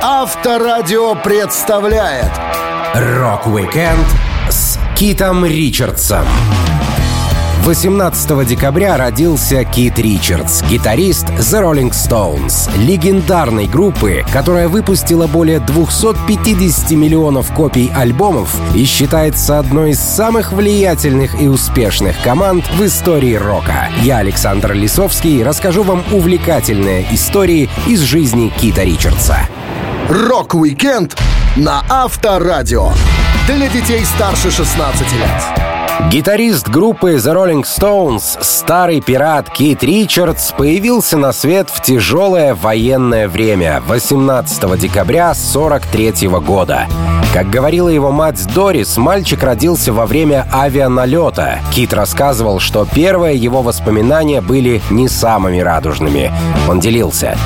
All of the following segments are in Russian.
Авторадио представляет Рок-викенд с Китом Ричардсом. 18 декабря родился Кит Ричардс, гитарист The Rolling Stones, легендарной группы, которая выпустила более 250 миллионов копий альбомов и считается одной из самых влиятельных и успешных команд в истории рока. Я, Александр Лисовский, расскажу вам увлекательные истории из жизни Кита Ричардса. Рок-викенд на Авторадио. Для детей старше 16 лет. Гитарист группы The Rolling Stones, старый пират Кит Ричардс, появился на свет в тяжелое военное время 18 декабря 43 года. Как говорила его мать Дорис, мальчик родился во время авианалета. Кит рассказывал, что первые его воспоминания были не самыми радужными. Он делился.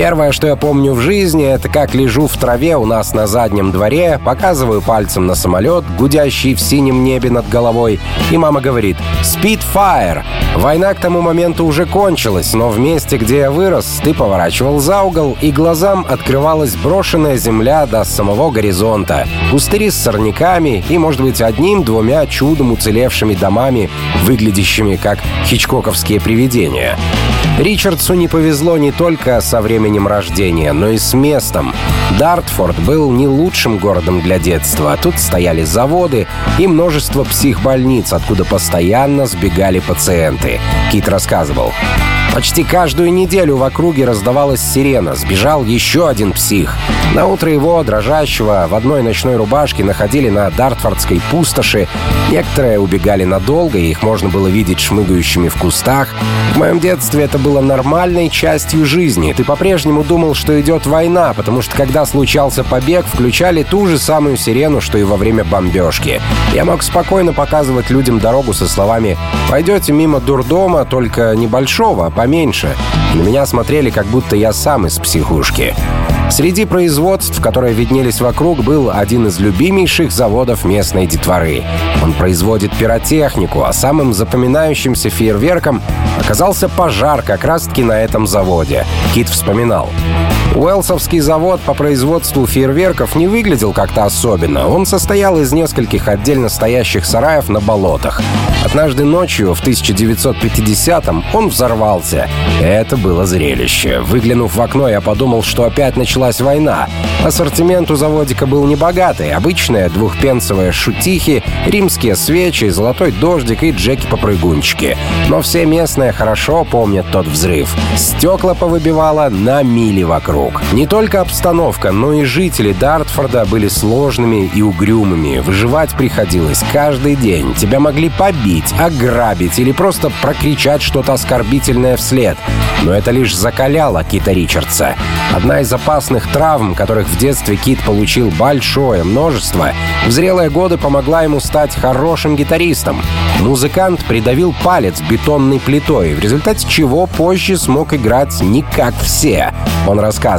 Первое, что я помню в жизни, это как лежу в траве у нас на заднем дворе, показываю пальцем на самолет, гудящий в синем небе над головой, и мама говорит «Spitfire». Война к тому моменту уже кончилась, но в месте, где я вырос, ты поворачивал за угол, и глазам открывалась брошенная земля до самого горизонта. Пустыри с сорняками и, может быть, одним-двумя чудом уцелевшими домами, выглядящими как хичкоковские привидения. Ричардсу не повезло не только со временем рождения, но и с местом. Дартфорд был не лучшим городом для детства. Тут стояли заводы и множество психбольниц, откуда постоянно сбегали пациенты. Кит рассказывал. Почти каждую неделю в округе раздавалась сирена. Сбежал еще один псих. На утро его, дрожащего, в одной ночной рубашке находили на Дартфордской пустоши. Некоторые убегали надолго, и их можно было видеть шмыгающими в кустах. В моем детстве это было нормальной частью жизни. Ты по-прежнему думал, что идет война, потому что когда случался побег, включали ту же самую сирену, что и во время бомбежки. Я мог спокойно показывать людям дорогу со словами «Пойдете мимо дурдома, только небольшого, поменьше». На меня смотрели, как будто я сам из психушки. Среди производств, которые виднелись вокруг, был один из любимейших заводов местной детворы. Он производит пиротехнику, а самым запоминающимся фейерверком оказался пожар как раз-таки на этом заводе. Кит вспоминал. Уэлсовский завод по производству фейерверков не выглядел как-то особенно. Он состоял из нескольких отдельно стоящих сараев на болотах. Однажды ночью, в 1950-м, он взорвался. Это было зрелище. Выглянув в окно, я подумал, что опять началась война. Ассортимент у заводика был небогатый. Обычные двухпенсовые шутихи, римские свечи, золотой дождик и джеки-попрыгунчики. Но все местные хорошо помнят тот взрыв. Стекла повыбивало на мили вокруг. Не только обстановка, но и жители Дартфорда были сложными и угрюмыми. Выживать приходилось каждый день. Тебя могли побить, ограбить или просто прокричать что-то оскорбительное вслед. Но это лишь закаляло Кита Ричардса. Одна из опасных травм, которых в детстве Кит получил большое множество, в зрелые годы помогла ему стать хорошим гитаристом. Музыкант придавил палец бетонной плитой, в результате чего позже смог играть не как все. Он рассказывал.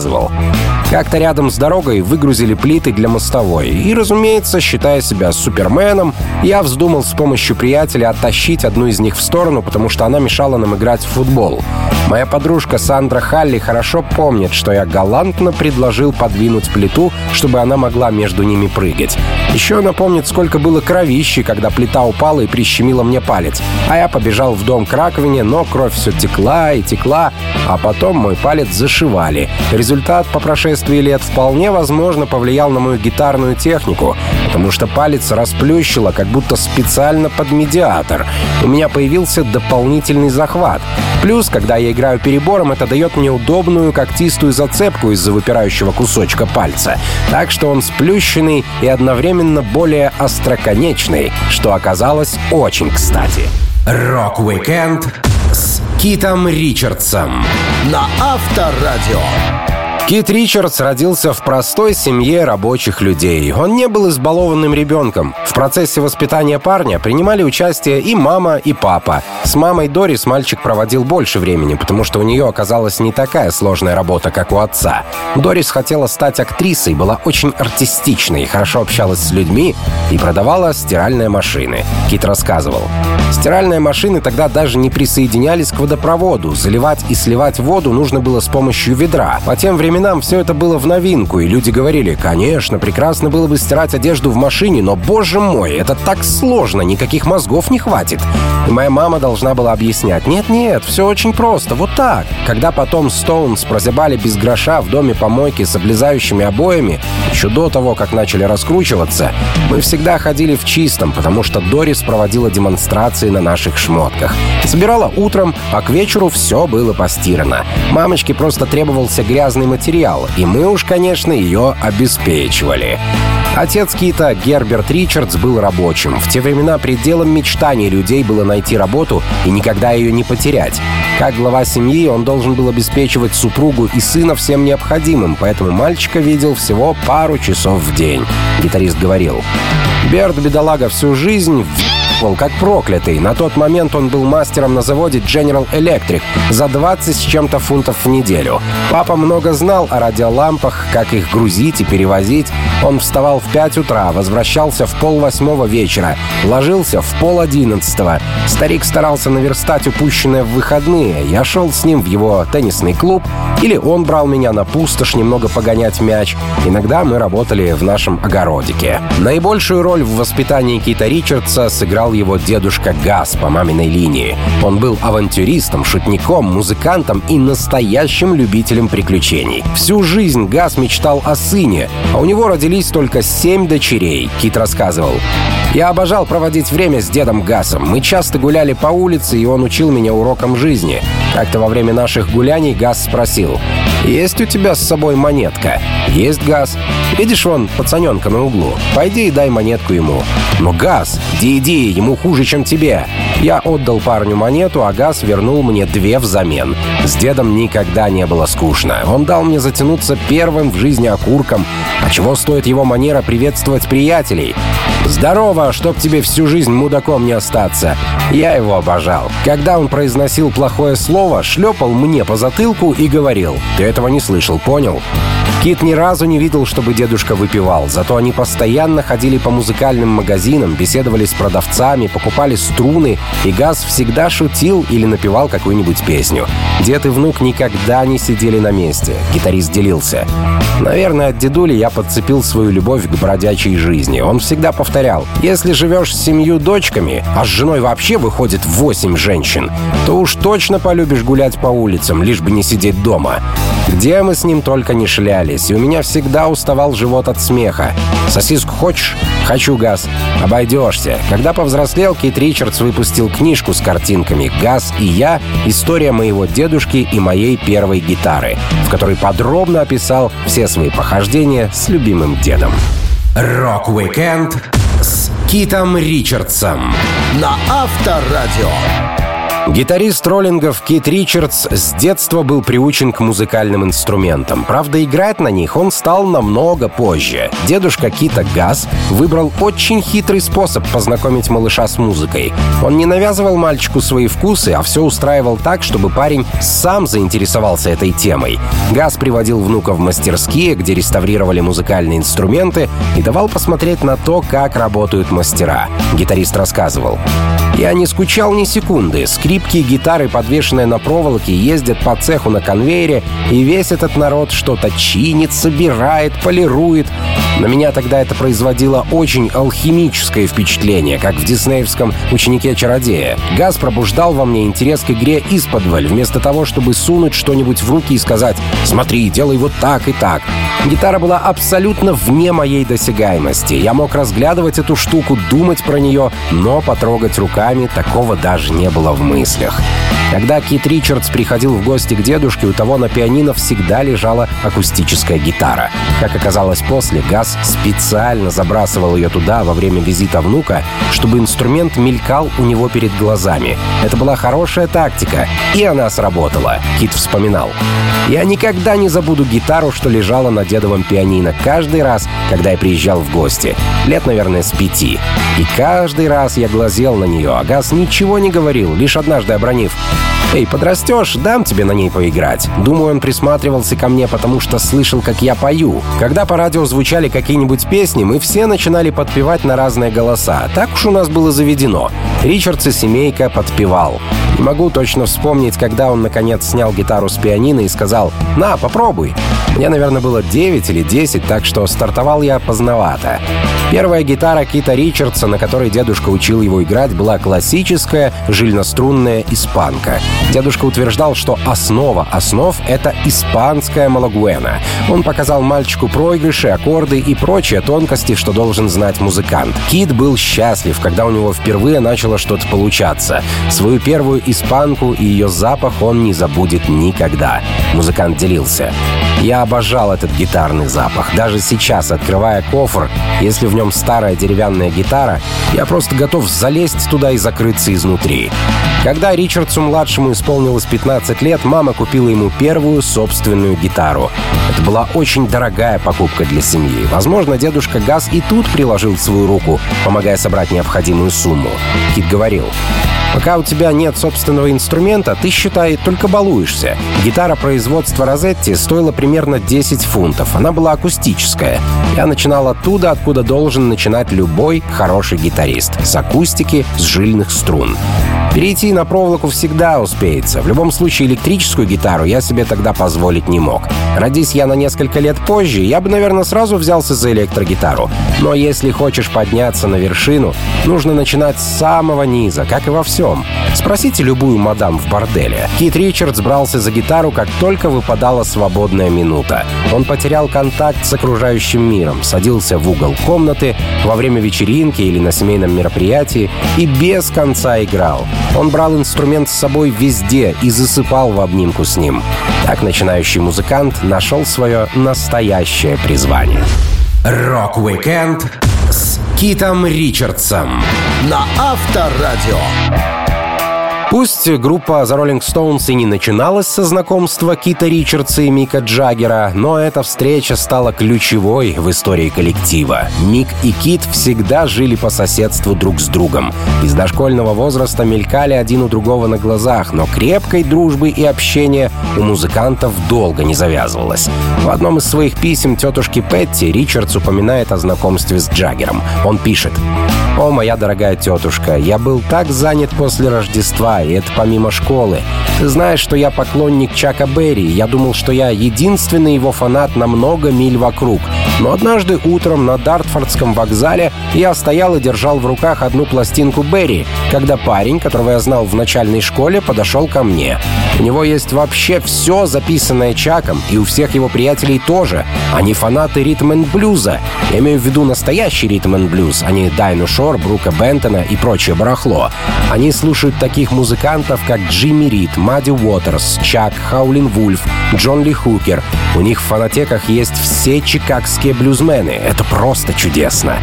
Как-то рядом с дорогой выгрузили плиты для мостовой. И, разумеется, считая себя суперменом, я вздумал с помощью приятеля оттащить одну из них в сторону, потому что она мешала нам играть в футбол. Моя подружка Сандра Халли хорошо помнит, что я галантно предложил подвинуть плиту, чтобы она могла между ними прыгать. Еще она помнит, сколько было кровищи, когда плита упала и прищемила мне палец. А я побежал в дом к раковине, но кровь все текла и текла, а потом мой палец зашивали. Результат по прошествии лет вполне возможно повлиял на мою гитарную технику, потому что палец расплющило, как будто специально под медиатор. У меня появился дополнительный захват. Плюс, когда я играю перебором, это дает мне удобную когтистую зацепку из-за выпирающего кусочка пальца. Так что он сплющенный и одновременно более остроконечный, что оказалось очень кстати. Рок-викенд с Китом Ричардсом На Авторадио. Кит Ричардс родился в простой семье рабочих людей. Он не был избалованным ребенком. В процессе воспитания парня принимали участие и мама, и папа. С мамой Дорис мальчик проводил больше времени, потому что у нее оказалась не такая сложная работа, как у отца. Дорис хотела стать актрисой, была очень артистичной, хорошо общалась с людьми и продавала стиральные машины. Кит рассказывал. Стиральные машины тогда даже не присоединялись к водопроводу. Заливать и сливать воду нужно было с помощью ведра. По тем временам временам все это было в новинку, и люди говорили, конечно, прекрасно было бы стирать одежду в машине, но, боже мой, это так сложно, никаких мозгов не хватит. И моя мама должна была объяснять, нет-нет, все очень просто, вот так. Когда потом Стоунс прозябали без гроша в доме помойки с облезающими обоями, еще до того, как начали раскручиваться, мы всегда ходили в чистом, потому что Дорис проводила демонстрации на наших шмотках. Собирала утром, а к вечеру все было постирано. Мамочке просто требовался грязный материал, и мы уж, конечно, ее обеспечивали. Отец Кита, Герберт Ричардс, был рабочим. В те времена пределом мечтаний людей было найти работу и никогда ее не потерять. Как глава семьи он должен был обеспечивать супругу и сына всем необходимым, поэтому мальчика видел всего пару часов в день. Гитарист говорил, «Берт, бедолага, всю жизнь действовал как проклятый. На тот момент он был мастером на заводе General Electric за 20 с чем-то фунтов в неделю. Папа много знал о радиолампах, как их грузить и перевозить. Он вставал в 5 утра, возвращался в пол восьмого вечера, ложился в пол одиннадцатого. Старик старался наверстать упущенное в выходные. Я шел с ним в его теннисный клуб, или он брал меня на пустошь немного погонять мяч. Иногда мы работали в нашем огородике. Наибольшую роль в воспитании Кита Ричардса сыграл играл его дедушка Газ по маминой линии. Он был авантюристом, шутником, музыкантом и настоящим любителем приключений. Всю жизнь Газ мечтал о сыне, а у него родились только семь дочерей, Кит рассказывал. Я обожал проводить время с дедом Гасом. Мы часто гуляли по улице, и он учил меня урокам жизни. Как-то во время наших гуляний Гас спросил, «Есть у тебя с собой монетка?» «Есть Газ. Видишь вон пацаненка на углу? Пойди и дай монетку ему». «Но Газ, иди, иди, ему хуже, чем тебе». Я отдал парню монету, а Газ вернул мне две взамен. С дедом никогда не было скучно. Он дал мне затянуться первым в жизни окурком. А чего стоит его манера приветствовать приятелей? «Здорово, чтоб тебе всю жизнь мудаком не остаться!» Я его обожал. Когда он произносил плохое слово, шлепал мне по затылку и говорил «Ты этого не слышал, понял?» Кит ни разу не видел, чтобы дедушка выпивал, зато они постоянно ходили по музыкальным магазинам, беседовали с продавцами, покупали струны, и Газ всегда шутил или напевал какую-нибудь песню. Дед и внук никогда не сидели на месте. Гитарист делился. Наверное, от дедули я подцепил свою любовь к бродячей жизни. Он всегда повторял, если живешь с семью дочками, а с женой вообще выходит восемь женщин, то уж точно полюбишь гулять по улицам, лишь бы не сидеть дома. Где мы с ним только не шлялись, и у меня всегда уставал живот от смеха. «Сосиску хочешь?» «Хочу, Гас». «Обойдешься». Когда повзрослел, Кит Ричардс выпустил книжку с картинками «Гас и я. История моего дедушки и моей первой гитары», в которой подробно описал все свои похождения с любимым дедом. Рок-викенд с Китом Ричардсом на Авторадио. Гитарист роллингов Кит Ричардс с детства был приучен к музыкальным инструментам. Правда, играть на них он стал намного позже. Дедушка Кита Газ выбрал очень хитрый способ познакомить малыша с музыкой. Он не навязывал мальчику свои вкусы, а все устраивал так, чтобы парень сам заинтересовался этой темой. Газ приводил внука в мастерские, где реставрировали музыкальные инструменты, и давал посмотреть на то, как работают мастера. Гитарист рассказывал. Я не скучал ни секунды. Скрипки и гитары, подвешенные на проволоке, ездят по цеху на конвейере, и весь этот народ что-то чинит, собирает, полирует. На меня тогда это производило очень алхимическое впечатление, как в диснеевском «Ученике-чародея». Газ пробуждал во мне интерес к игре из-под вместо того, чтобы сунуть что-нибудь в руки и сказать «Смотри, делай вот так и так». Гитара была абсолютно вне моей досягаемости. Я мог разглядывать эту штуку, думать про нее, но потрогать руками такого даже не было в мыслях. Когда Кит Ричардс приходил в гости к дедушке, у того на пианино всегда лежала акустическая гитара. Как оказалось после, Газ специально забрасывал ее туда во время визита внука, чтобы инструмент мелькал у него перед глазами. Это была хорошая тактика, и она сработала, Кит вспоминал. «Я никогда не забуду гитару, что лежала на дедовом пианино каждый раз, когда я приезжал в гости. Лет, наверное, с пяти. И каждый раз я глазел на нее, а Газ ничего не говорил, лишь однажды обронив. «Эй, подрастешь, дам тебе на ней поиграть». Думаю, он присматривался ко мне, потому что слышал, как я пою. Когда по радио звучали какие-нибудь песни, мы все начинали подпевать на разные голоса. Так уж у нас было заведено. Ричардс и семейка подпевал. Не могу точно вспомнить, когда он, наконец, снял гитару с пианино и сказал «На, попробуй». Мне, наверное, было 9 или 10, так что стартовал я поздновато. Первая гитара Кита Ричардса, на которой дедушка учил его играть, была классическая жильнострунная испанка. Дедушка утверждал, что основа основ — это испанская малагуэна. Он показал мальчику проигрыши, аккорды и прочие тонкости, что должен знать музыкант. Кит был счастлив, когда у него впервые начало что-то получаться. Свою первую испанку и ее запах он не забудет никогда. Музыкант делился. Я обожал этот гитарный запах. Даже сейчас, открывая кофр, если в нем старая деревянная гитара, я просто готов залезть туда и закрыться изнутри. Когда Ричардсу-младшему исполнилось 15 лет, мама купила ему первую собственную гитару. Это была очень дорогая покупка для семьи. Возможно, дедушка Газ и тут приложил свою руку, помогая собрать необходимую сумму. Кит говорил, Пока у тебя нет собственного инструмента, ты, считай, только балуешься. Гитара производства Розетти стоила примерно 10 фунтов. Она была акустическая. Я начинал оттуда, откуда должен начинать любой хороший гитарист. С акустики, с жильных струн. Перейти на проволоку всегда успеется. В любом случае, электрическую гитару я себе тогда позволить не мог. Родись я на несколько лет позже, я бы, наверное, сразу взялся за электрогитару. Но если хочешь подняться на вершину, нужно начинать с самого низа, как и во всем. Спросите любую мадам в борделе. Кит Ричардс брался за гитару, как только выпадала свободная минута. Он потерял контакт с окружающим миром, садился в угол комнаты во время вечеринки или на семейном мероприятии и без конца играл. Он брал инструмент с собой везде и засыпал в обнимку с ним. Так начинающий музыкант нашел свое настоящее призвание. Рок-викенд с Китом Ричардсом на Авторадио. Пусть группа The Rolling Stones и не начиналась со знакомства Кита Ричардса и Мика Джаггера, но эта встреча стала ключевой в истории коллектива. Мик и Кит всегда жили по соседству друг с другом. Из дошкольного возраста мелькали один у другого на глазах, но крепкой дружбы и общения у музыкантов долго не завязывалось. В одном из своих писем тетушки Петти Ричардс упоминает о знакомстве с Джаггером. Он пишет «О, моя дорогая тетушка, я был так занят после Рождества, и это помимо школы. Ты знаешь, что я поклонник Чака Берри. Я думал, что я единственный его фанат на много миль вокруг. Но однажды утром на Дартфордском вокзале я стоял и держал в руках одну пластинку Берри, когда парень, которого я знал в начальной школе, подошел ко мне. У него есть вообще все записанное Чаком, и у всех его приятелей тоже. Они фанаты ритм энд блюза. Я имею в виду настоящий ритм энд блюз, а не Дайну Шор, Брука Бентона и прочее барахло. Они слушают таких музыкантов, как Джимми Рид, Мадди Уотерс, Чак, Хаулин Вульф, Джон Ли Хукер. У них в фанатеках есть все чикагские блюзмены. Это просто чудесно.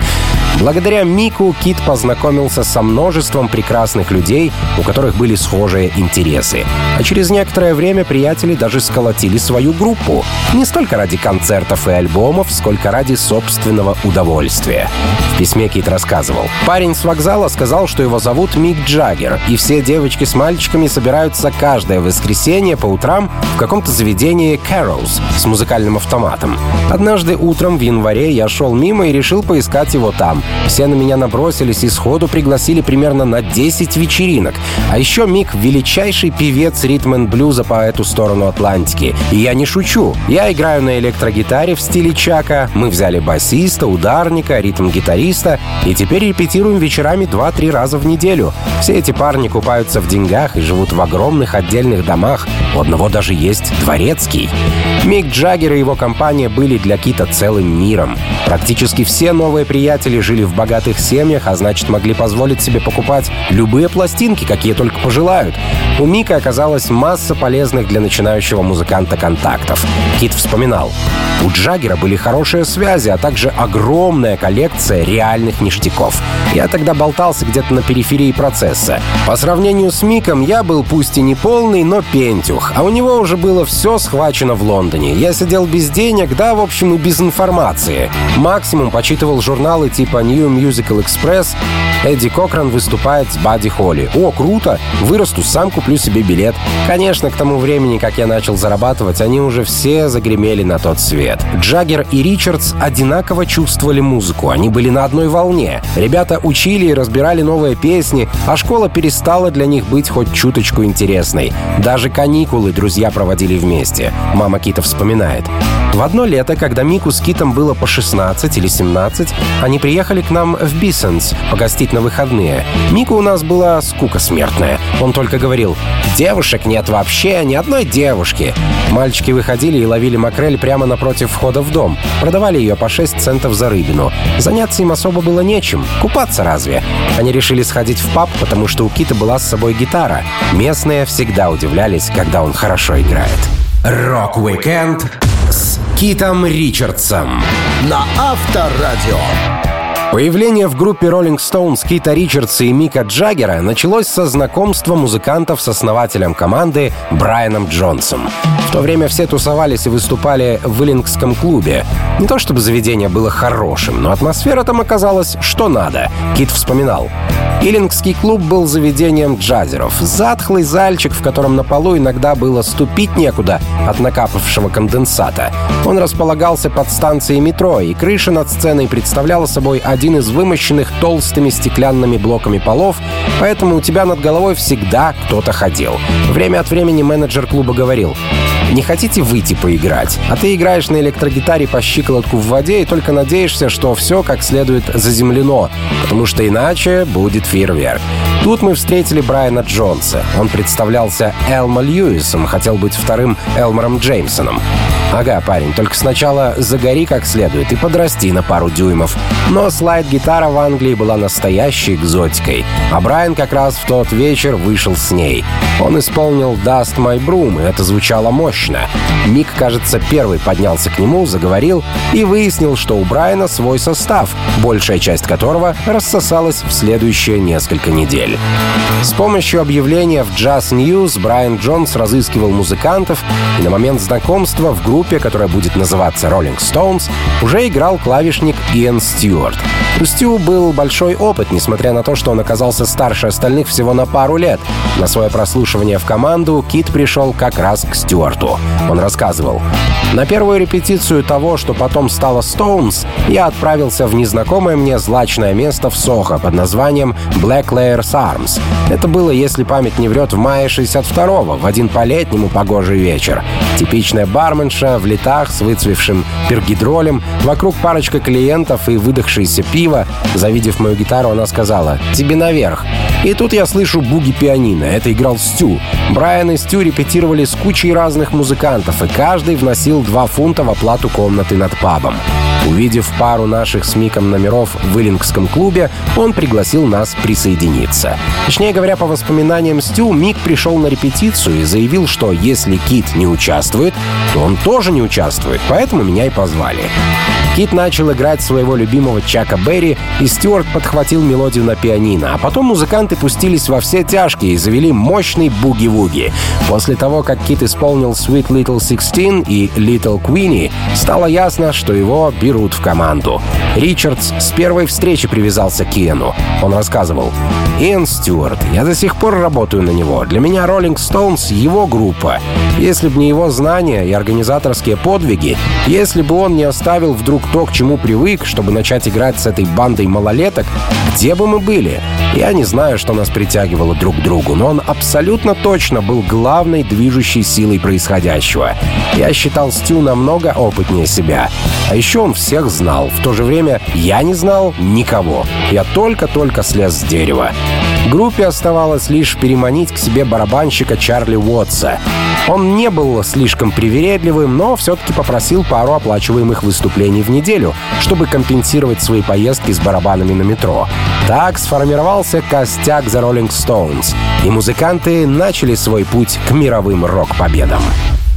Благодаря Мику Кит познакомился со множеством прекрасных людей, у которых были схожие интересы. А через некоторое время приятели даже сколотили свою группу. Не столько ради концертов и альбомов, сколько ради собственного удовольствия. В письме Кит рассказывал. Парень с вокзала сказал, что его зовут Мик Джаггер, и все девочки с мальчиками собираются каждое воскресенье по утрам в каком-то заведении Carols с музыкальным автоматом. Однажды утром в январе я шел мимо и решил поискать его там. Все на меня набросились и сходу пригласили примерно на 10 вечеринок. А еще Мик — величайший певец ритм блюза по эту сторону Атлантики. И я не шучу. Я играю на электрогитаре в стиле Чака, мы взяли басиста, ударника, ритм-гитариста, и теперь репетируем вечерами 2-3 раза в неделю. Все эти парни купаются в деньгах и живут в огромных отдельных домах. У одного даже есть дворецкий. Мик Джаггер и его компания были для Кита целым миром. Практически все новые приятели жили в богатых семьях, а значит могли позволить себе покупать любые пластинки, какие только пожелают. У Мика оказалась масса полезных для начинающего музыканта контактов. Кит вспоминал. У Джаггера были хорошие связи, а также огромная коллекция реальных ништяков. Я тогда болтался где-то на периферии процесса. По сравнению с Миком я был пусть и не полный, но пентюх, а у него уже было все схвачено в Лондоне. Я сидел без денег, да, в общем, и без информации. Максимум почитывал журналы типа группа New Musical Express, Эдди Кокран выступает с Бадди Холли. О, круто! Вырасту, сам куплю себе билет. Конечно, к тому времени, как я начал зарабатывать, они уже все загремели на тот свет. Джаггер и Ричардс одинаково чувствовали музыку. Они были на одной волне. Ребята учили и разбирали новые песни, а школа перестала для них быть хоть чуточку интересной. Даже каникулы друзья проводили вместе. Мама Кита вспоминает. В одно лето, когда Мику с Китом было по 16 или 17, они приехали к нам в Бисендс погостить на выходные. Мику у нас была скука смертная. Он только говорил, девушек нет вообще, ни одной девушки. Мальчики выходили и ловили макрель прямо напротив входа в дом. Продавали ее по 6 центов за рыбину. Заняться им особо было нечем. Купаться разве? Они решили сходить в паб, потому что у Кита была с собой гитара. Местные всегда удивлялись, когда он хорошо играет. Рок-викенд с Китом Ричардсом на Авторадио. Появление в группе Rolling Stones Кита Ричардса и Мика Джаггера началось со знакомства музыкантов с основателем команды Брайаном Джонсом. В то время все тусовались и выступали в Иллингском клубе. Не то чтобы заведение было хорошим, но атмосфера там оказалась что надо. Кит вспоминал. Иллингский клуб был заведением джазеров. Затхлый зальчик, в котором на полу иногда было ступить некуда от накапавшего конденсата. Он располагался под станцией метро, и крыша над сценой представляла собой один из вымощенных толстыми стеклянными блоками полов, поэтому у тебя над головой всегда кто-то ходил. Время от времени менеджер клуба говорил, не хотите выйти поиграть? А ты играешь на электрогитаре по щиколотку в воде и только надеешься, что все как следует заземлено, потому что иначе будет фейерверк. Тут мы встретили Брайана Джонса. Он представлялся Элма Льюисом, хотел быть вторым Элмором Джеймсоном. Ага, парень, только сначала загори как следует и подрасти на пару дюймов. Но слайд-гитара в Англии была настоящей экзотикой, а Брайан как раз в тот вечер вышел с ней. Он исполнил «Dust My Broom», и это звучало мощно. Мик, кажется, первый поднялся к нему, заговорил и выяснил, что у Брайана свой состав, большая часть которого рассосалась в следующие несколько недель. С помощью объявления в Jazz News Брайан Джонс разыскивал музыкантов, и на момент знакомства в группе, которая будет называться Rolling Stones, уже играл клавишник Иэн Стюарт. У Стю был большой опыт, несмотря на то, что он оказался старше остальных всего на пару лет. На свое прослушивание в команду Кит пришел как раз к Стюарту. Он рассказывал. На первую репетицию того, что потом стало Stones, я отправился в незнакомое мне злачное место в Сохо под названием Black Layers Arms. Это было, если память не врет, в мае 62-го, в один по-летнему погожий вечер. Типичная барменша в летах с выцвевшим пергидролем, вокруг парочка клиентов и выдохшееся пиво. Завидев мою гитару, она сказала «Тебе наверх». И тут я слышу буги-пианино. Это играл Стю. Брайан и Стю репетировали с кучей разных музыкантов, и каждый вносил 2 фунта в оплату комнаты над пабом. Увидев пару наших с Миком номеров в Иллингском клубе, он пригласил нас присоединиться. Точнее говоря, по воспоминаниям Стю, Мик пришел на репетицию и заявил, что если Кит не участвует, то он тоже не участвует, поэтому меня и позвали. Кит начал играть своего любимого Чака Берри, и Стюарт подхватил мелодию на пианино, а потом музыканты пустились во все тяжкие и завели мощный буги-вуги. После того, как Кит исполнил Sweet Little Sixteen и Little Queenie, стало ясно, что его берут в команду. Ричардс с первой встречи привязался к Иэну. Он рассказывал. «Иэн Стюарт, я до сих пор работаю на него. Для меня Rolling Stones — его группа. Если бы не его знания и организаторские подвиги, если бы он не оставил вдруг то, к чему привык, чтобы начать играть с этой бандой малолеток, где бы мы были? Я не знаю, что нас притягивало друг к другу, но он абсолютно точно был главной движущей силой происходящего. Я считал Стю намного опытнее себя. А еще он всех знал. В то же время я не знал никого. Я только-только слез с дерева. Группе оставалось лишь переманить к себе барабанщика Чарли Уотса. Он не был слишком привередливым, но все-таки попросил пару оплачиваемых выступлений в неделю, чтобы компенсировать свои поездки с барабанами на метро. Так сформировался костяк за Rolling Stones, и музыканты начали свой путь к мировым рок-победам.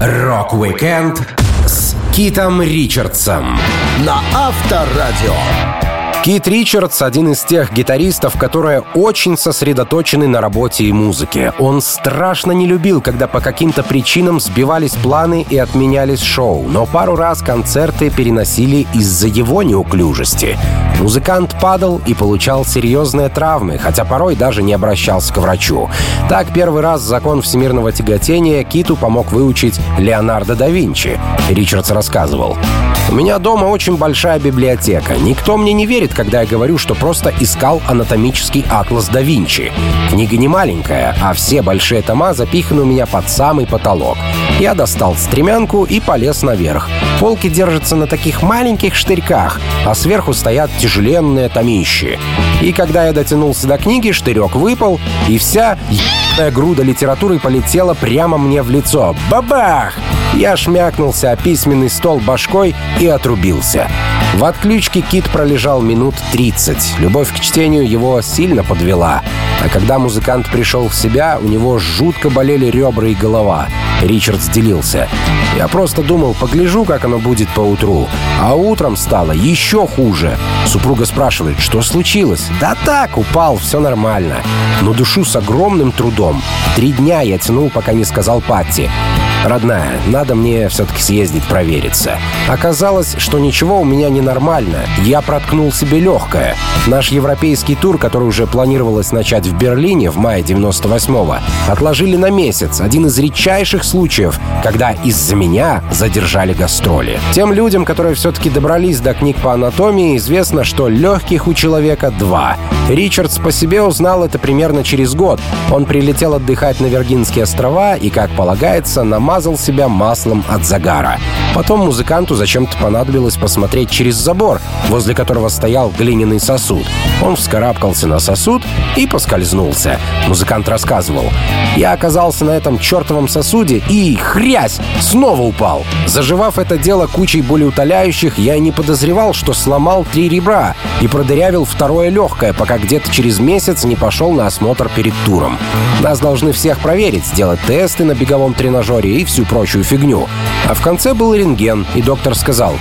Рок-викенд с Китом Ричардсом на Авторадио. Кит Ричардс — один из тех гитаристов, которые очень сосредоточены на работе и музыке. Он страшно не любил, когда по каким-то причинам сбивались планы и отменялись шоу, но пару раз концерты переносили из-за его неуклюжести. Музыкант падал и получал серьезные травмы, хотя порой даже не обращался к врачу. Так, первый раз закон всемирного тяготения Киту помог выучить Леонардо да Винчи. Ричардс рассказывал. «У меня дома очень большая библиотека. Никто мне не верит, когда я говорю, что просто искал анатомический атлас да Винчи. Книга не маленькая, а все большие тома запиханы у меня под самый потолок. Я достал стремянку и полез наверх. Полки держатся на таких маленьких штырьках, а сверху стоят тяжеленные томищи. И когда я дотянулся до книги, штырек выпал, и вся ебаная груда литературы полетела прямо мне в лицо. Бабах! Я шмякнулся о письменный стол башкой и отрубился. В отключке Кит пролежал минут 30. Любовь к чтению его сильно подвела. А когда музыкант пришел в себя, у него жутко болели ребра и голова. Ричард делился. «Я просто думал, погляжу, как оно будет поутру. А утром стало еще хуже». Супруга спрашивает, что случилось? «Да так, упал, все нормально». Но душу с огромным трудом. Три дня я тянул, пока не сказал Патти. «Родная, надо мне все-таки съездить провериться». Оказалось, что ничего у меня не нормально. Я проткнул себе легкое. Наш европейский тур, который уже планировалось начать в Берлине в мае 98-го, отложили на месяц. Один из редчайших случаев, когда из-за меня задержали гастроли. Тем людям, которые все-таки добрались до книг по анатомии, известно, что легких у человека два. Ричардс по себе узнал это примерно через год. Он прилетел отдыхать на Виргинские острова и, как полагается, намазал себя маслом от загара. Потом музыканту зачем-то понадобилось посмотреть через забор, возле которого стоял глиняный сосуд. Он вскарабкался на сосуд и поскользнулся. Музыкант рассказывал. «Я оказался на этом чертовом сосуде и, хрясь, снова упал. Заживав это дело кучей болеутоляющих, я не подозревал, что сломал три ребра и продырявил второе легкое, пока где-то через месяц не пошел на осмотр перед туром. Нас должны всех проверить, сделать тесты на беговом тренажере и всю прочую фигню. А в конце был рентген, и доктор сказал,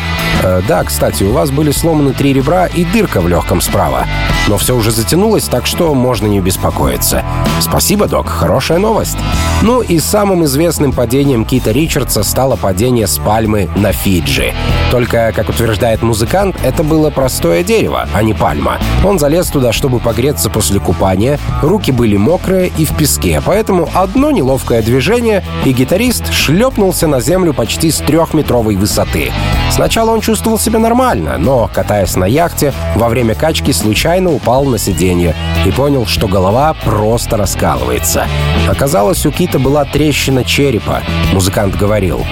э, «Да, кстати, у вас были сломаны три ребра и дырка в легком справа. Но все уже затянулось, так что можно не беспокоиться. Спасибо, док, хорошая новость». Ну и самым известным падением Кита Ричардса стало падение с пальмы на Фиджи. Только, как утверждает музыкант, это было простое дерево, а не пальма. Он залез туда, чтобы погреться после купания, руки были мокрые и в песке, поэтому одно неловкое движение, и гитарист шлепнулся на землю почти с трехметровой высоты. Сначала он чувствовал себя нормально, но, катаясь на яхте, во время качки случайно упал на сиденье и понял, что голова просто раскалывается. Оказалось, у Кита была трещина черепа, музыкант говорил.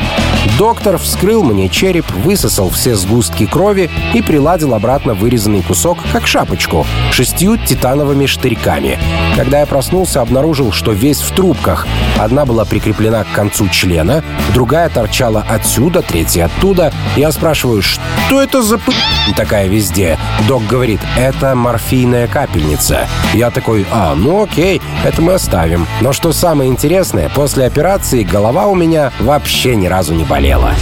Доктор вскрыл мне череп, высосал все сгустки крови и приладил обратно вырезанный кусок, как шапочку, шестью титановыми штырьками. Когда я проснулся, обнаружил, что весь в трубках. Одна была прикреплена к концу члена, другая торчала отсюда, третья оттуда. Я спрашиваю, что это за такая везде? Док говорит, это морфийная капельница. Я такой, а, ну окей, это мы оставим. Но что самое интересное, после операции голова у меня вообще ни разу не болела.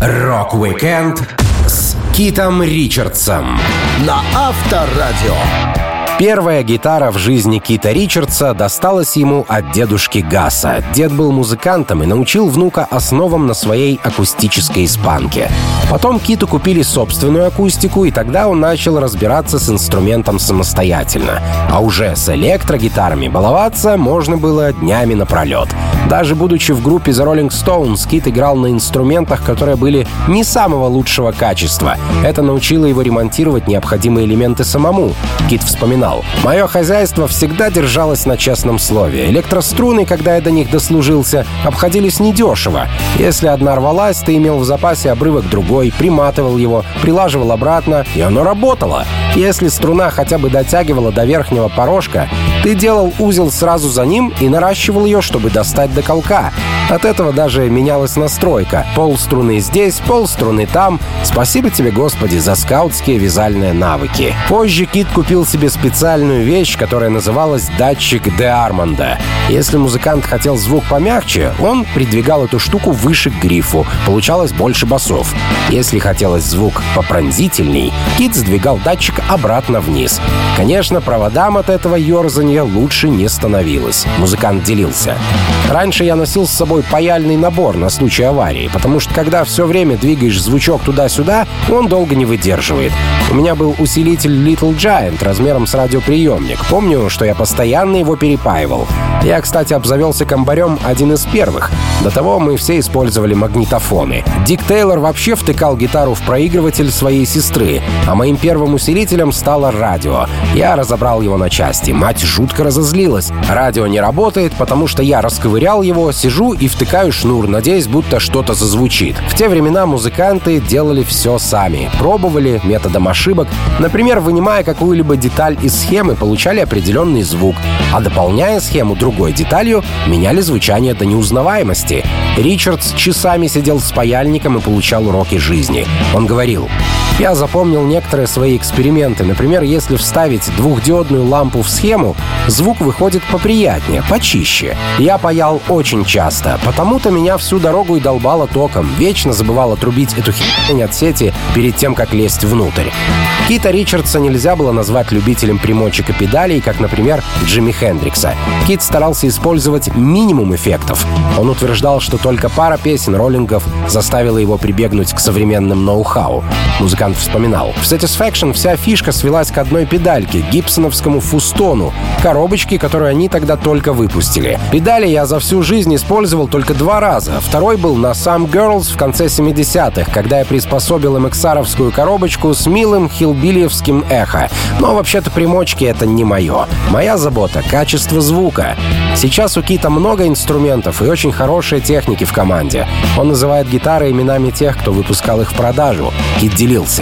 Рок-викенд с Китом Ричардсом на Авторадио. Первая гитара в жизни Кита Ричардса досталась ему от дедушки Гаса. Дед был музыкантом и научил внука основам на своей акустической испанке. Потом Киту купили собственную акустику, и тогда он начал разбираться с инструментом самостоятельно. А уже с электрогитарами баловаться можно было днями напролет. Даже будучи в группе The Rolling Stones, Кит играл на инструментах, которые были не самого лучшего качества. Это научило его ремонтировать необходимые элементы самому. Кит вспоминал вспоминал. Мое хозяйство всегда держалось на честном слове. Электроструны, когда я до них дослужился, обходились недешево. Если одна рвалась, ты имел в запасе обрывок другой, приматывал его, прилаживал обратно, и оно работало. Если струна хотя бы дотягивала до верхнего порожка, ты делал узел сразу за ним и наращивал ее, чтобы достать до колка. От этого даже менялась настройка. Пол струны здесь, пол струны там. Спасибо тебе, Господи, за скаутские вязальные навыки. Позже Кит купил себе специальную вещь, которая называлась датчик Де Армонда. Если музыкант хотел звук помягче, он придвигал эту штуку выше к грифу, получалось больше басов. Если хотелось звук попронзительней, Кит сдвигал датчик обратно вниз. Конечно, проводам от этого ерзания лучше не становилось. Музыкант делился. Раньше я носил с собой паяльный набор на случай аварии, потому что когда все время двигаешь звучок туда-сюда, он долго не выдерживает. У меня был усилитель Little Giant размером с радиоприемник. Помню, что я постоянно его перепаивал. Я, кстати, обзавелся комбарем один из первых. До того мы все использовали магнитофоны. Дик Тейлор вообще втыкал гитару в проигрыватель своей сестры, а моим первым усилителем стало радио. Я разобрал его на части. Мать жутко разозлилась. Радио не работает, потому что я расковырял его, сижу и втыкаю шнур, надеясь, будто что-то зазвучит. В те времена музыканты делали все сами. Пробовали методом ошибок. Например, вынимая какую-либо деталь из схемы, получали определенный звук, а дополняя схему другой деталью, меняли звучание до неузнаваемости. Ричардс часами сидел с паяльником и получал уроки жизни. Он говорил, я запомнил некоторые свои эксперименты. Например, если вставить двухдиодную лампу в схему, звук выходит поприятнее, почище. Я паял очень часто, потому-то меня всю дорогу и долбало током. Вечно забывал отрубить эту херень от сети перед тем, как лезть внутрь. Кита Ричардса нельзя было назвать любителем примочек и педалей, как, например, Джимми Хендрикса. Кит старался использовать минимум эффектов. Он утверждал, что только пара песен роллингов заставила его прибегнуть к современным ноу-хау. Музыкант вспоминал. В Satisfaction вся фишка свелась к одной педальке, гибсоновскому фустону, коробочке, которую они тогда только выпустили. Педали я за всю жизнь использовал только два раза. Второй был на Some Girls в конце 70-х, когда я приспособил MXR-овскую коробочку с милым хилбилиевским эхо. Но вообще-то примочки — это не мое. Моя забота — качество звука. Сейчас у Кита много инструментов и очень хорошие техники в команде. Он называет гитары именами тех, кто выпускал их в продажу. Кит делился.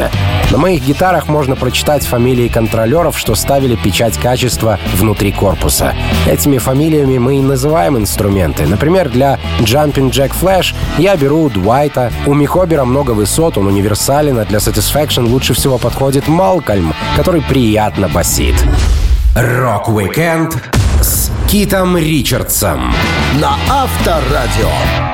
На моих гитарах можно прочитать фамилии контролеров, что ставили печать качества внутри корпуса. Этими фамилиями мы и называем инструменты. Например, для Jumping Jack Flash я беру Дуайта. У Михобера много высот, он универсален, а для Satisfaction лучше всего подходит Малкольм, который приятно басит. Рок-викенд с Китом Ричардсом на Авторадио.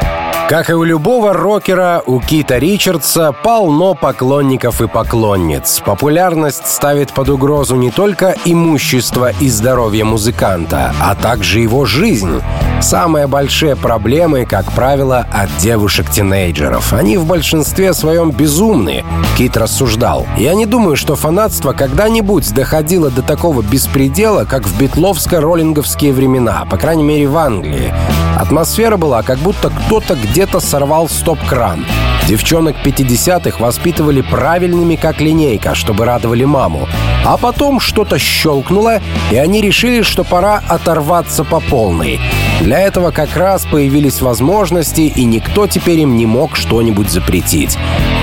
Как и у любого рокера, у Кита Ричардса полно поклонников и поклонниц. Популярность ставит под угрозу не только имущество и здоровье музыканта, а также его жизнь. Самые большие проблемы, как правило, от девушек-тинейджеров. Они в большинстве своем безумны, Кит рассуждал. Я не думаю, что фанатство когда-нибудь доходило до такого беспредела, как в битловско-роллинговские времена, по крайней мере в Англии. Атмосфера была, как будто кто-то где-то сорвал стоп-кран. Девчонок 50-х воспитывали правильными, как линейка, чтобы радовали маму. А потом что-то щелкнуло, и они решили, что пора оторваться по полной. Для этого как раз появились возможности, и никто теперь им не мог что-нибудь запретить.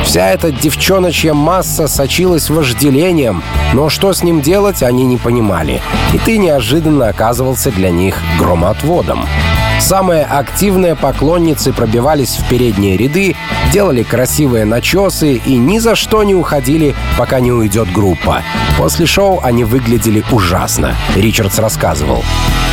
Вся эта девчоночья масса сочилась вожделением, но что с ним делать, они не понимали. И ты неожиданно оказывался для них громотводом. Самые активные поклонницы пробивались в передние ряды, делали красивые начесы и ни за что не уходили, пока не уйдет группа. После шоу они выглядели ужасно, Ричардс рассказывал.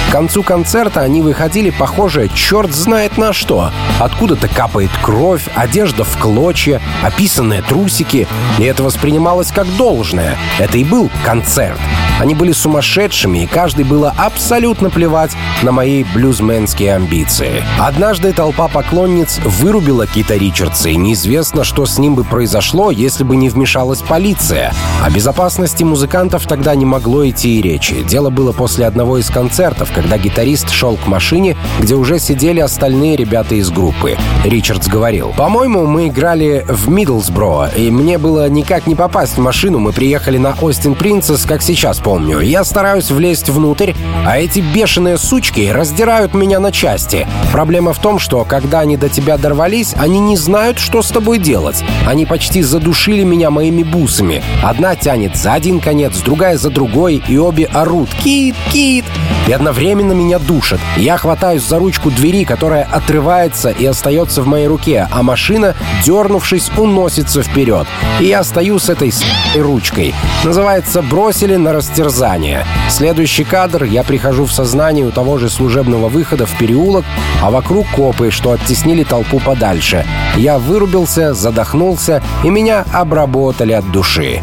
К концу концерта они выходили похожие черт знает на что. Откуда-то капает кровь, одежда в клочья, описанные трусики. И это воспринималось как должное. Это и был концерт. Они были сумасшедшими, и каждый было абсолютно плевать на мои блюзменские амбиции. Однажды толпа поклонниц вырубила Кита Ричардса, и неизвестно, что с ним бы произошло, если бы не вмешалась полиция. О безопасности музыкантов тогда не могло идти и речи. Дело было после одного из концертов, когда гитарист шел к машине, где уже сидели остальные ребята из группы. Ричардс говорил, «По-моему, мы играли в Миддлсбро, и мне было никак не попасть в машину. Мы приехали на Остин Принцесс, как сейчас помню. Я стараюсь влезть внутрь, а эти бешеные сучки раздирают меня на части. Проблема в том, что когда они до тебя дорвались, они не знают, что с тобой делать. Они почти задушили меня моими бусами. Одна тянет за один конец, другая за другой, и обе орут «Кит! Кит!» И одновременно меня душат. Я хватаюсь за ручку двери, которая отрывается и остается в моей руке, а машина, дернувшись, уносится вперед. И я стою с этой с ручкой. Называется «Бросили на растерзание». Следующий кадр — я прихожу в сознание у того же служебного выхода в переулок, а вокруг копы, что оттеснили толпу подальше. Я вырубился, задохнулся, и меня обработали от души.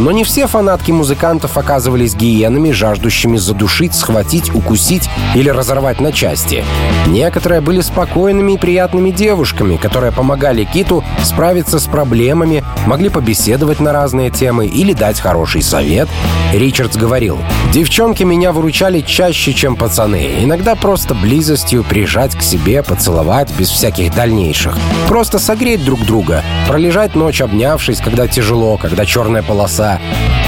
Но не все фанатки музыкантов оказывались гиенами, жаждущими задушить, схватить, укусить или разорвать на части. Некоторые были спокойными и приятными девушками, которые помогали Киту справиться с проблемами, могли побеседовать на разные темы или дать хороший совет. Ричардс говорил, «Девчонки меня выручали чаще, чем пацаны. Иногда просто близостью прижать к себе, поцеловать без всяких дальнейших. Просто согреть друг друга, пролежать ночь обнявшись, когда тяжело, когда черная полоса,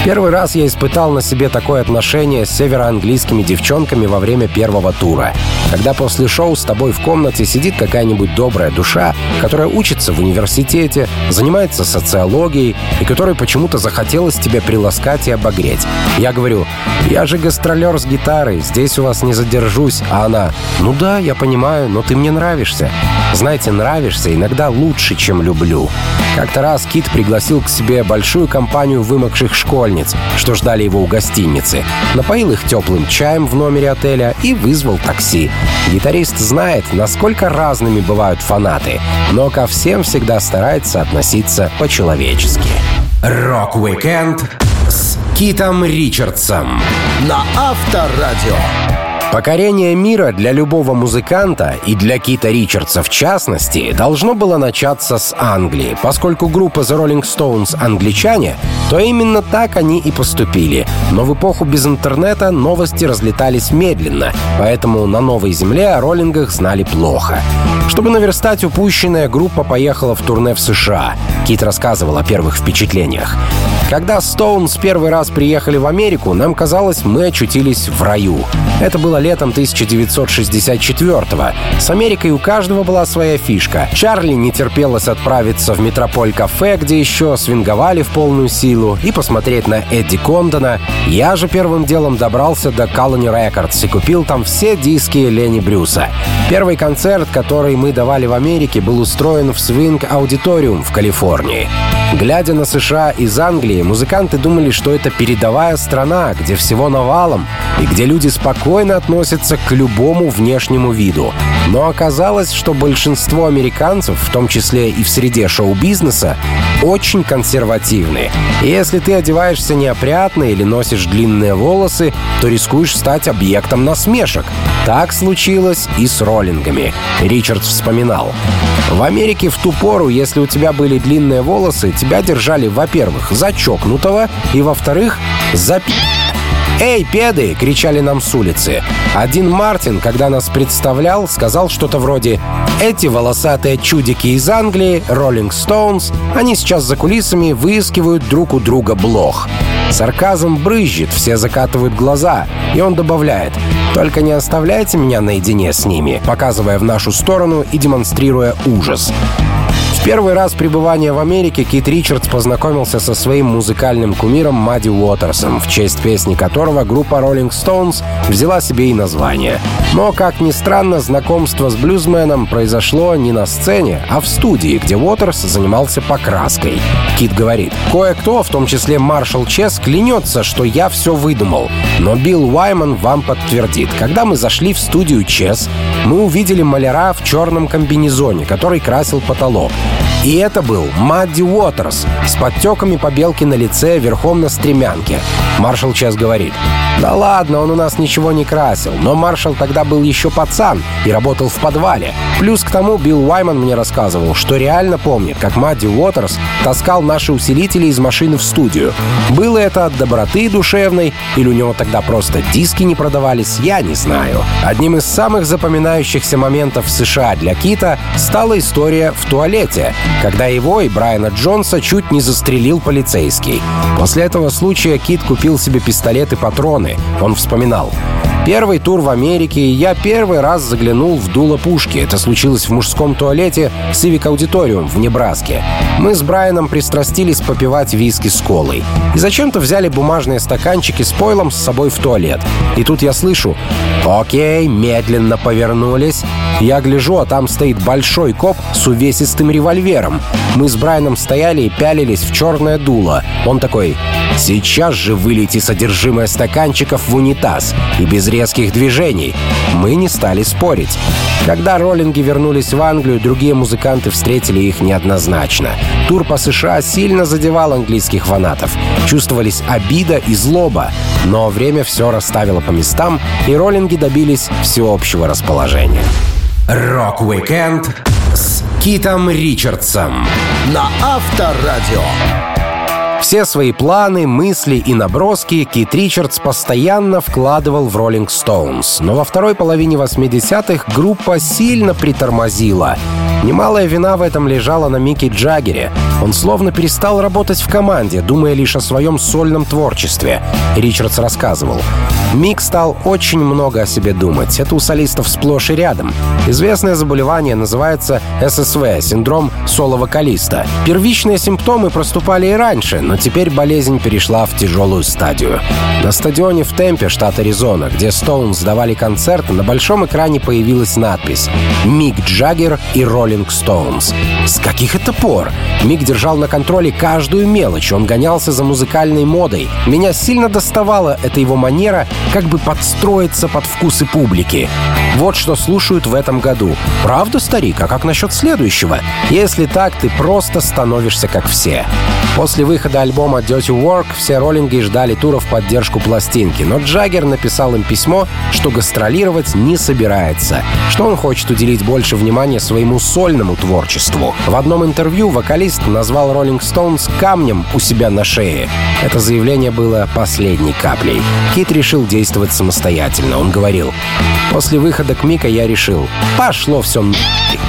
Первый раз я испытал на себе такое отношение с североанглийскими девчонками во время первого тура. Когда после шоу с тобой в комнате сидит какая-нибудь добрая душа, которая учится в университете, занимается социологией и которой почему-то захотелось тебе приласкать и обогреть. Я говорю, я же гастролер с гитарой, здесь у вас не задержусь. А она, ну да, я понимаю, но ты мне нравишься. Знаете, нравишься иногда лучше, чем люблю. Как-то раз Кит пригласил к себе большую компанию вымокших школьниц, что ждали его у гостиницы, напоил их теплым чаем в номере отеля и вызвал такси. Гитарист знает, насколько разными бывают фанаты, но ко всем всегда старается относиться по-человечески. Рок-викенд с Китом Ричардсом на Авторадио. Покорение мира для любого музыканта, и для Кита Ричардса в частности, должно было начаться с Англии. Поскольку группа The Rolling Stones англичане, то именно так они и поступили. Но в эпоху без интернета новости разлетались медленно, поэтому на новой земле о роллингах знали плохо. Чтобы наверстать упущенное, группа поехала в турне в США. Кит рассказывал о первых впечатлениях. Когда Stones первый раз приехали в Америку, нам казалось, мы очутились в раю. Это было летом 1964-го. С Америкой у каждого была своя фишка. Чарли не терпелось отправиться в Метрополь-кафе, где еще свинговали в полную силу, и посмотреть на Эдди Кондона. Я же первым делом добрался до Colony Records и купил там все диски Лени Брюса. Первый концерт, который мы давали в Америке, был устроен в Swing Auditorium в Калифорнии. Глядя на США из Англии, музыканты думали, что это передовая страна, где всего навалом, и где люди спокойно относятся к любому внешнему виду. Но оказалось, что большинство американцев, в том числе и в среде шоу-бизнеса, очень консервативны. И если ты одеваешься неопрятно или носишь длинные волосы, то рискуешь стать объектом насмешек. Так случилось и с роллингами. Ричардс вспоминал. В Америке в ту пору, если у тебя были длинные волосы, тебя держали, во-первых, за чокнутого, и, во-вторых, за пи***. «Эй, педы!» — кричали нам с улицы. Один Мартин, когда нас представлял, сказал что-то вроде «Эти волосатые чудики из Англии, Роллинг Стоунс, они сейчас за кулисами выискивают друг у друга блох». Сарказм брызжет, все закатывают глаза, и он добавляет «Только не оставляйте меня наедине с ними», показывая в нашу сторону и демонстрируя ужас. Первый раз пребывания в Америке Кит Ричардс познакомился со своим музыкальным кумиром Мадди Уотерсом, в честь песни которого группа Rolling Stones взяла себе и название. Но, как ни странно, знакомство с блюзменом произошло не на сцене, а в студии, где Уотерс занимался покраской. Кит говорит, «Кое-кто, в том числе Маршал Чес, клянется, что я все выдумал. Но Билл Уайман вам подтвердит. Когда мы зашли в студию Чес, мы увидели маляра в черном комбинезоне, который красил потолок. И это был Мадди Уотерс с подтеками побелки на лице верхом на стремянке. Маршал Чес говорит, «Да ладно, он у нас ничего не красил, но Маршал тогда был еще пацан и работал в подвале. Плюс к тому Билл Уайман мне рассказывал, что реально помнит, как Мадди Уотерс таскал наши усилители из машины в студию. Было это от доброты душевной, или у него тогда просто диски не продавались, я не знаю. Одним из самых запоминающихся моментов в США для Кита стала история в туалете, когда его и Брайана Джонса чуть не застрелил полицейский. После этого случая Кит купил себе пистолет и патроны. Он вспоминал. Первый тур в Америке, и я первый раз заглянул в дуло пушки. Это случилось в мужском туалете Civic Auditorium в Небраске. Мы с Брайаном пристрастились попивать виски с колой. И зачем-то взяли бумажные стаканчики с пойлом с собой в туалет. И тут я слышу Окей, медленно повернулись. Я гляжу, а там стоит большой коп с увесистым револьвером. Мы с Брайаном стояли и пялились в черное дуло. Он такой, сейчас же вылейте содержимое стаканчиков в унитаз и без резких движений. Мы не стали спорить. Когда роллинги вернулись в Англию, другие музыканты встретили их неоднозначно. Тур по США сильно задевал английских фанатов. Чувствовались обида и злоба. Но время все расставило по местам, и роллинги добились всеобщего расположения. Рок-викенд с Китом Ричардсом на Авторадио. Все свои планы, мысли и наброски Кит Ричардс постоянно вкладывал в Rolling Stones. Но во второй половине 80-х группа сильно притормозила. Немалая вина в этом лежала на Микки Джаггере. Он словно перестал работать в команде, думая лишь о своем сольном творчестве. Ричардс рассказывал. Мик стал очень много о себе думать. Это у солистов сплошь и рядом. Известное заболевание называется ССВ — синдром соло-вокалиста. Первичные симптомы проступали и раньше, но теперь болезнь перешла в тяжелую стадию. На стадионе в Темпе, штат Аризона, где Стоунс давали концерт, на большом экране появилась надпись «Мик Джаггер и Роллинг Стоунс». С каких это пор? Мик держал на контроле каждую мелочь, он гонялся за музыкальной модой. Меня сильно доставала эта его манера как бы подстроиться под вкусы публики. Вот что слушают в этом году. Правда, старик? А как насчет следующего? Если так, ты просто становишься как все. После выхода альбома Dirty Work все роллинги ждали тура в поддержку пластинки, но Джаггер написал им письмо, что гастролировать не собирается, что он хочет уделить больше внимания своему сольному творчеству. В одном интервью вокалист назвал Rolling Stones камнем у себя на шее. Это заявление было последней каплей. Кит решил действовать самостоятельно. Он говорил, «После выхода к Мика я решил, пошло все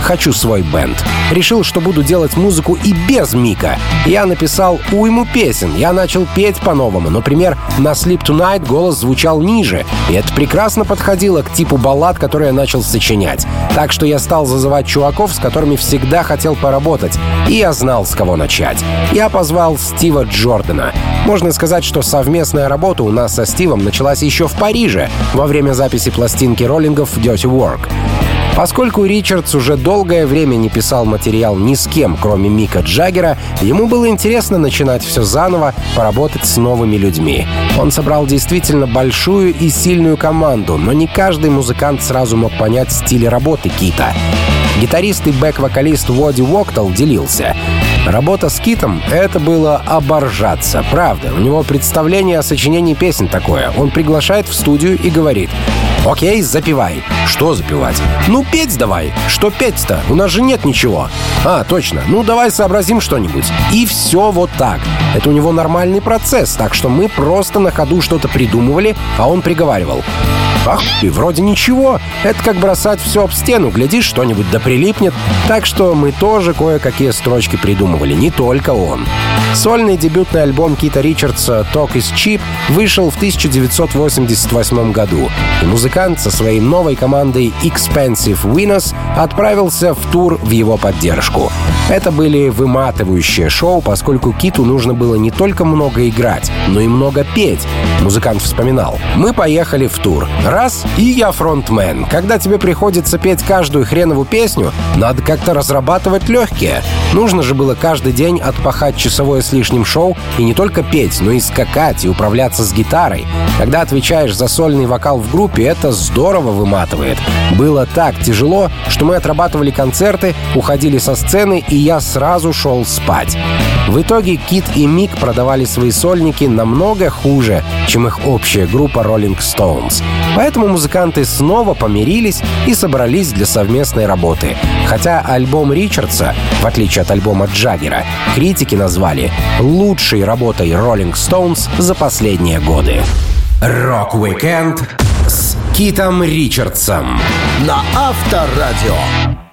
хочу свой бенд. Решил, что буду делать музыку и без Мика. Я написал уйму песен, я начал петь по-новому. Например, на Sleep Tonight голос звучал ниже, и это прекрасно подходило к типу баллад, которые я начал сочинять. Так что я стал зазывать чуваков, с которыми всегда хотел поработать, и я знал, с кого начать. Я позвал Стива Джордана. Можно сказать, что совместная работа у нас со Стивом началась еще в Париже во время записи пластинки роллингов Dirty Work. Поскольку Ричардс уже долгое время не писал материал ни с кем, кроме Мика Джаггера, ему было интересно начинать все заново, поработать с новыми людьми. Он собрал действительно большую и сильную команду, но не каждый музыкант сразу мог понять стиль работы Кита. Гитарист и бэк-вокалист Води Уоктал делился. Работа с Китом — это было оборжаться, правда. У него представление о сочинении песен такое. Он приглашает в студию и говорит «Окей, запивай». «Что запивать?» «Ну, петь давай». «Что петь-то? У нас же нет ничего». «А, точно. Ну, давай сообразим что-нибудь». И все вот так. Это у него нормальный процесс, так что мы просто на ходу что-то придумывали, а он приговаривал. Ах, и вроде ничего. Это как бросать все об стену. Глядишь, что-нибудь да прилипнет. Так что мы тоже кое-какие строчки придумывали, не только он. Сольный дебютный альбом Кита Ричардса «Talk is Cheap» вышел в 1988 году, и музыкант со своей новой командой Expensive Winners отправился в тур в его поддержку. Это были выматывающие шоу, поскольку Киту нужно было не только много играть, но и много петь. Музыкант вспоминал. «Мы поехали в тур. Раз, и я фронтмен. Когда тебе приходится петь каждую хреновую песню, надо как-то разрабатывать легкие. Нужно же было каждый день отпахать часовое с лишним шоу и не только петь, но и скакать и управляться с гитарой. Когда отвечаешь за сольный вокал в группе, это здорово выматывает. Было так тяжело, что мы отрабатывали концерты, уходили со сцены, и я сразу шел спать. В итоге Кит и Мик продавали свои сольники намного хуже, чем их общая группа Rolling Stones. Поэтому музыканты снова помирились и собрались для совместной работы. Хотя альбом Ричардса, в отличие от альбома Джаггера, критики назвали лучшей работой Rolling Stones за последние годы. Рок-викенд Китом Ричардсом на Авторадио.